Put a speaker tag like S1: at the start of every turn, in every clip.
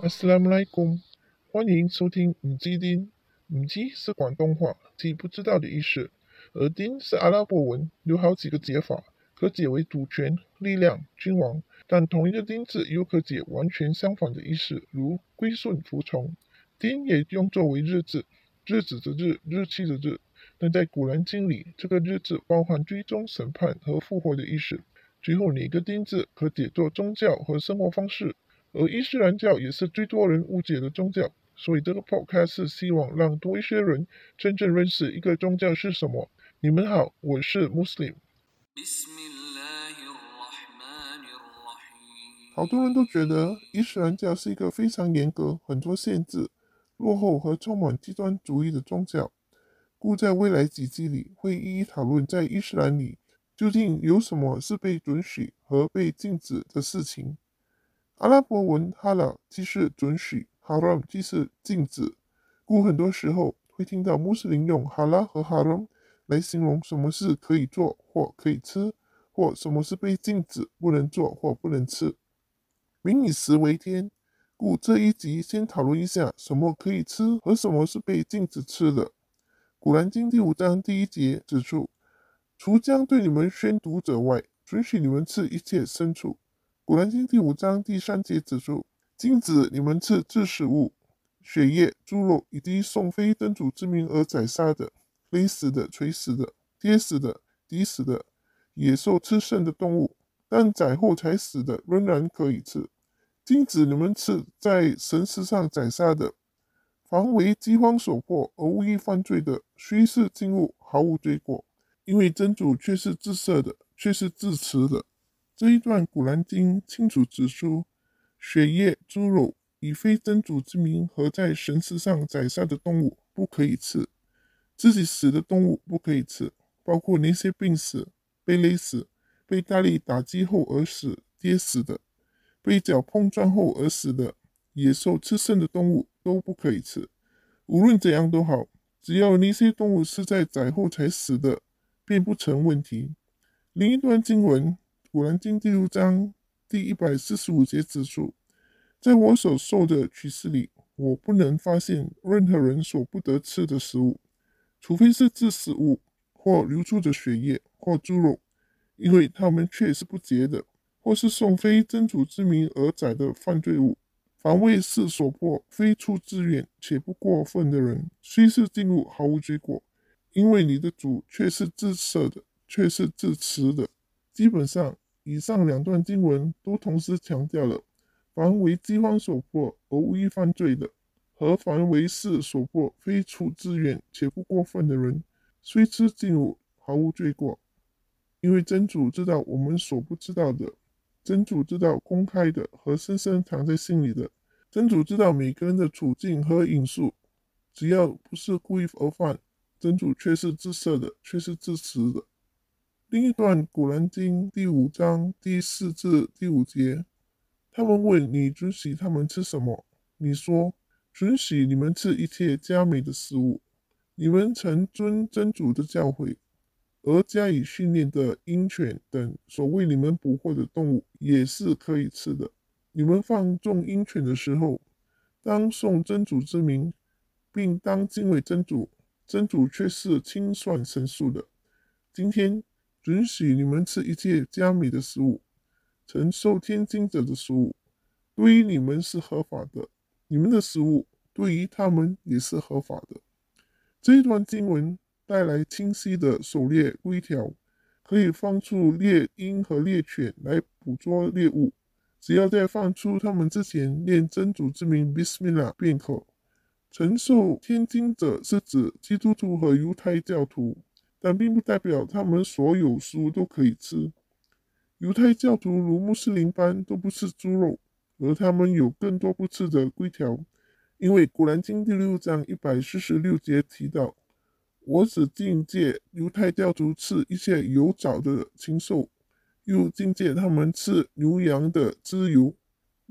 S1: 阿斯拉姆莱贡，欢迎收听五基丁。五基是广东话，即不知道的意思。而丁是阿拉伯文，有好几个解法，可解为主权、力量、君王。但同一个丁字又可解完全相反的意思，如归顺、服从。丁也用作为日子，日子的日，日期的日。但在古兰经里，这个日子包含追踪、审判和复活的意思。最后，哪个丁字可解作宗教和生活方式。而伊斯兰教也是最多人误解的宗教，所以这个 podcast 是希望让多一些人真正认识一个宗教是什么。你们好，我是 Muslim。好多人都觉得伊斯兰教是一个非常严格、很多限制、落后和充满极端主义的宗教，故在未来几集里会一一讨论在伊斯兰里究竟有什么是被准许和被禁止的事情。阿拉伯文 “halal” 即是准许，“haram” 即是禁止，故很多时候会听到穆斯林用 “halal” 和 “haram” 来形容什么是可以做或可以吃，或什么是被禁止不能做或不能吃。民以食为天，故这一集先讨论一下什么可以吃和什么是被禁止吃的。古兰经第五章第一节指出：“除将对你们宣读者外，准许你们吃一切牲畜。”古兰经第五章第三节指出，禁止你们吃致死物、血液、猪肉，以及送非真主之名而宰杀的、勒死的、垂死的、跌死的、抵死的野兽吃剩的动物，但宰后才死的仍然可以吃。禁止你们吃在神石上宰杀的，凡为饥荒所迫而无意犯罪的，虽是禁物，毫无罪过，因为真主却是自赦的，却是自持的。这一段《古兰经》清楚指出，血液、猪肉以非真主之名和在神祠上宰杀的动物不可以吃；自己死的动物不可以吃，包括那些病死、被勒死、被大力打击后而死、跌死的、被脚碰撞后而死的野兽吃剩的动物都不可以吃。无论怎样都好，只要那些动物是在宰后才死的，便不成问题。另一段经文。古兰经第六章第一百四十五节指出，在我所受的启示里，我不能发现任何人所不得吃的食物，除非是致死物或流出的血液或猪肉，因为他们却是不洁的，或是送非真主之名而宰的犯罪物。凡为事所迫，非出自愿且不过分的人，虽是进入毫无结果，因为你的主却是自赦的，却是自持的。基本上，以上两段经文都同时强调了：凡为饥荒所迫而无意犯罪的，和凡为事所迫非出自愿且不过分的人，虽吃禁物毫无罪过。因为真主知道我们所不知道的，真主知道公开的和深深藏在心里的，真主知道每个人的处境和因素。只要不是故意而犯，真主却是自赦的，却是自持的。另一段《古兰经》第五章第四至第五节，他们问你准许他们吃什么？你说准许你们吃一切佳美的食物。你们曾遵真主的教诲而加以训练的鹰犬等所为你们捕获的动物也是可以吃的。你们放纵鹰犬的时候，当送真主之名，并当敬畏真主，真主却是清算神速的。今天。允许你们吃一切加美的食物，承受天经者的食物，对于你们是合法的；你们的食物对于他们也是合法的。这一段经文带来清晰的狩猎规条，可以放出猎鹰和猎犬来捕捉猎物，只要在放出它们之前念真主之名 Bismillah 便可。承受天经者是指基督徒和犹太教徒。但并不代表他们所有食物都可以吃。犹太教徒如穆斯林般都不吃猪肉，而他们有更多不吃的规条。因为《古兰经》第六章一百四十六节提到：“我只禁戒犹太教徒吃一些有藻的禽兽，又禁戒他们吃牛羊的脂油，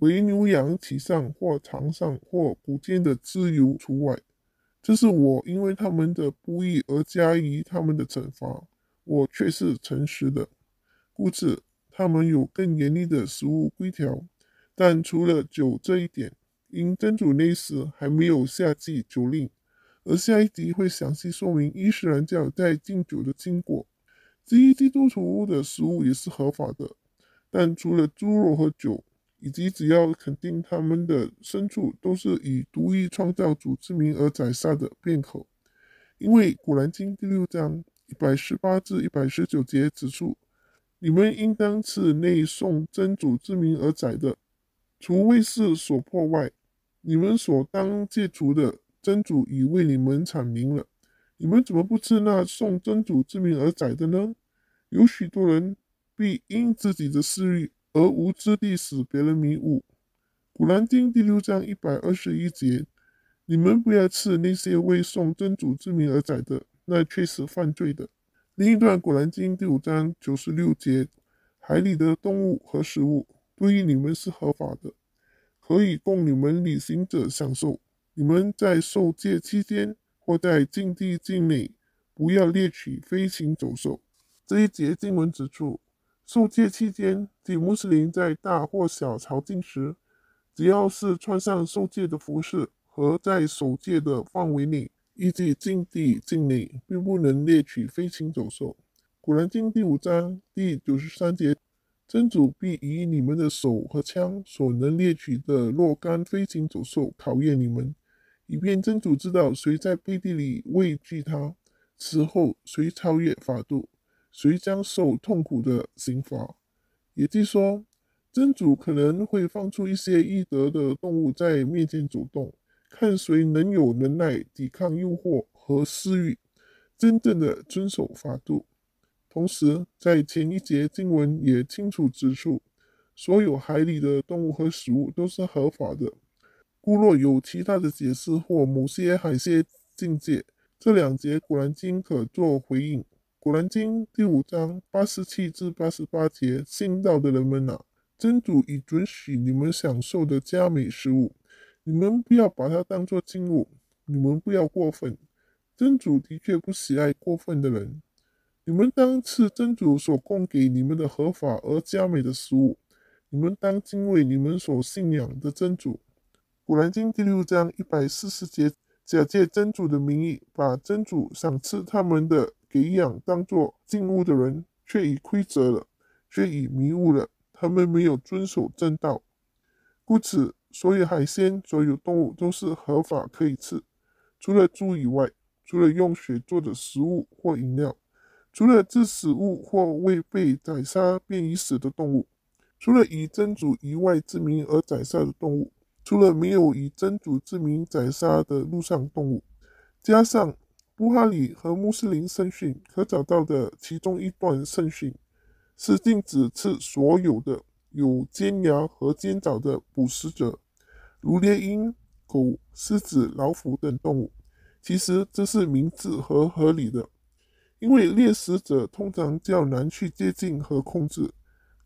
S1: 唯牛羊体上或肠上或骨间的脂油除外。”这是我因为他们的不义而加以他们的惩罚，我却是诚实的。故此，他们有更严厉的食物规条。但除了酒这一点，因真主那时还没有下祭酒令，而下一集会详细说明伊斯兰教在禁酒的经过。至于基督徒的食物也是合法的，但除了猪肉和酒，以及只要肯定他们的牲畜都是以独一创造主之名而宰杀的便口。因为古兰经第六章一百十八至一百十九节指出。你们应当吃内送真主之名而宰的，除卫士所破外，你们所当戒除的，真主已为你们阐明了。你们怎么不吃那送真主之名而宰的呢？有许多人必因自己的私欲而无知地使别人迷雾。古兰经第六章一百二十一节，你们不要吃那些为送真主之名而宰的，那却是犯罪的。另一段《古兰经》第五章九十六节：海里的动物和食物对于你们是合法的，可以供你们旅行者享受。你们在受戒期间或在禁地境内，不要猎取飞禽走兽。这一节经文指出，受戒期间，即穆斯林在大或小朝觐时，只要是穿上受戒的服饰和在守戒的范围内。以及禁地境内，并不能猎取飞禽走兽。古兰经第五章第九十三节，真主必以你们的手和枪所能猎取的若干飞禽走兽考验你们，以便真主知道谁在背地里畏惧他，此后谁超越法度，谁将受痛苦的刑罚。也就是说，真主可能会放出一些易得的动物在面前走动。看谁能有能耐抵抗诱惑和私欲，真正的遵守法度。同时，在前一节经文也清楚指出，所有海里的动物和食物都是合法的。故若有其他的解释或某些海鲜境界，这两节古兰经可作回应。古兰经第五章八十七至八十八节：信道的人们啊，真主已准许你们享受的佳美食物。你们不要把它当作禁物，你们不要过分。真主的确不喜爱过分的人。你们当吃真主所供给你们的合法而佳美的食物。你们当敬畏你们所信仰的真主。古兰经第六章一百四十节，假借真主的名义，把真主赏赐他们的给养当作禁物的人，却已亏折了，却已迷误了。他们没有遵守正道，故此。所有海鲜、所有动物都是合法可以吃，除了猪以外，除了用血做的食物或饮料，除了致死物或未被宰杀便已死的动物，除了以真主以外之名而宰杀的动物，除了没有以真主之名宰杀的陆上动物，加上布哈里和穆斯林圣训可找到的其中一段圣训，是禁止吃所有的有尖牙和尖爪的捕食者。如猎鹰、狗、狮子、老虎等动物，其实这是明智和合理的，因为猎食者通常较难去接近和控制，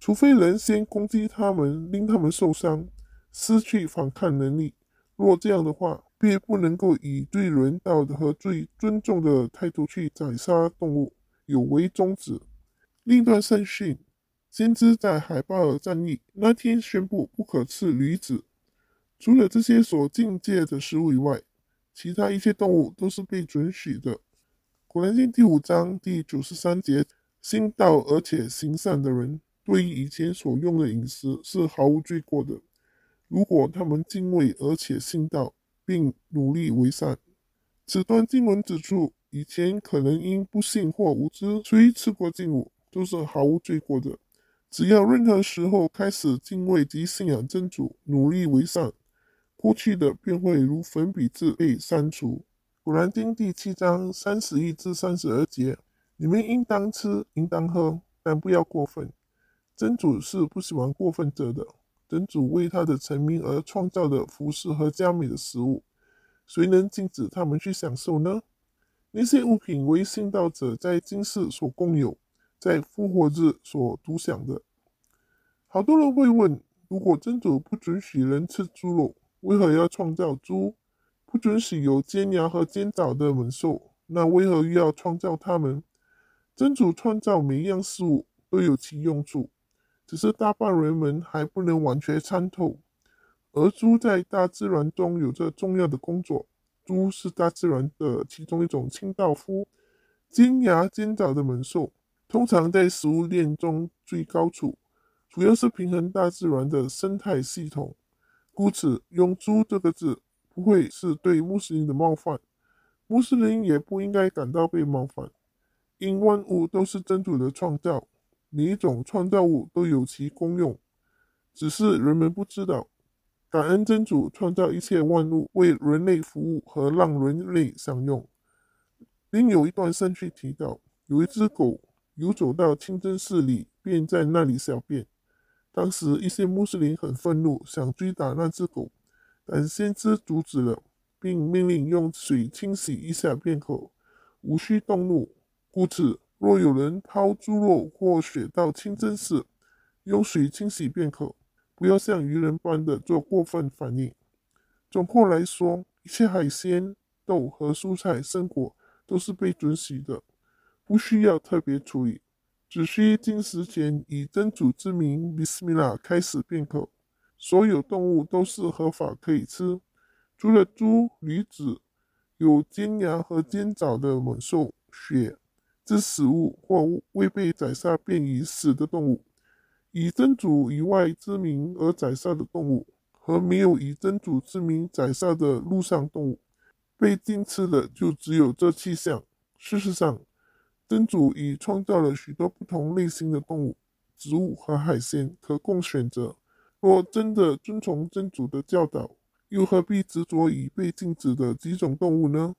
S1: 除非人先攻击他们，令他们受伤，失去反抗能力。若这样的话，便不能够以最人道的和最尊重的态度去宰杀动物，有违宗旨。另一段圣训，先知在海巴尔战役那天宣布不可吃驴子。除了这些所禁戒的食物以外，其他一切动物都是被准许的。古兰经第五章第九十三节：心道而且行善的人，对于以前所用的饮食是毫无罪过的。如果他们敬畏而且信道，并努力为善，此段经文指出，以前可能因不信或无知虽吃过禁物，都是毫无罪过的。只要任何时候开始敬畏及信仰真主，努力为善。过去的便会如粉笔字被删除。古兰经第七章三十一至三十二节：你们应当吃，应当喝，但不要过分。真主是不喜欢过分者的。真主为他的臣民而创造的服饰和佳美的食物，谁能禁止他们去享受呢？那些物品为信道者在今世所共有，在复活日所独享的。好多人会问：如果真主不准许人吃猪肉？为何要创造猪？不准许有尖牙和尖爪的猛兽，那为何又要创造它们？真主创造每一样事物都有其用处，只是大半人们还不能完全参透。而猪在大自然中有着重要的工作。猪是大自然的其中一种清道夫，尖牙尖爪的猛兽，通常在食物链中最高处，主要是平衡大自然的生态系统。故此，用“猪”这个字不会是对穆斯林的冒犯，穆斯林也不应该感到被冒犯，因万物都是真主的创造，每一种创造物都有其功用，只是人们不知道。感恩真主创造一切万物，为人类服务和让人类享用。另有一段圣训提到，有一只狗游走到清真寺里，便在那里小便。当时一些穆斯林很愤怒，想追打那只狗，但先知阻止了，并命令用水清洗一下便可，无需动怒。故此，若有人抛猪肉或血到清真寺，用水清洗便可。不要像愚人般的做过分反应。总括来说，一切海鲜、豆和蔬菜、生果都是被准许的，不需要特别处理，只需进食前以真主之名 “Bismillah” 开始便可。所有动物都是合法可以吃，除了猪、驴子、有尖牙和尖爪的猛兽、血之食物或未被宰杀便已死的动物。以真主以外之名而宰杀的动物，和没有以真主之名宰杀的陆上动物，被禁吃的就只有这七项。事实上，真主已创造了许多不同类型的动物、植物和海鲜可供选择。若真的遵从真主的教导，又何必执着于被禁止的几种动物呢？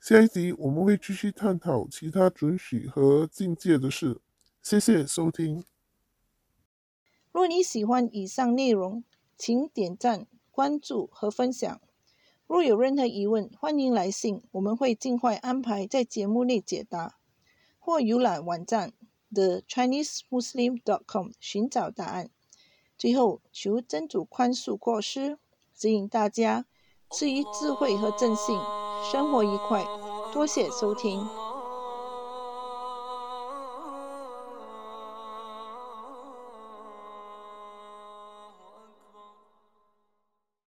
S1: 下一集我们会继续探讨其他准许和境界的事。谢谢收听。
S2: 若你喜欢以上内容，请点赞、关注和分享。若有任何疑问，欢迎来信，我们会尽快安排在节目内解答，或浏览网站 thechinesemuslim.com 寻找答案。最后，求真主宽恕过失，指引大家赐予智慧和正信，生活愉快。多谢收听。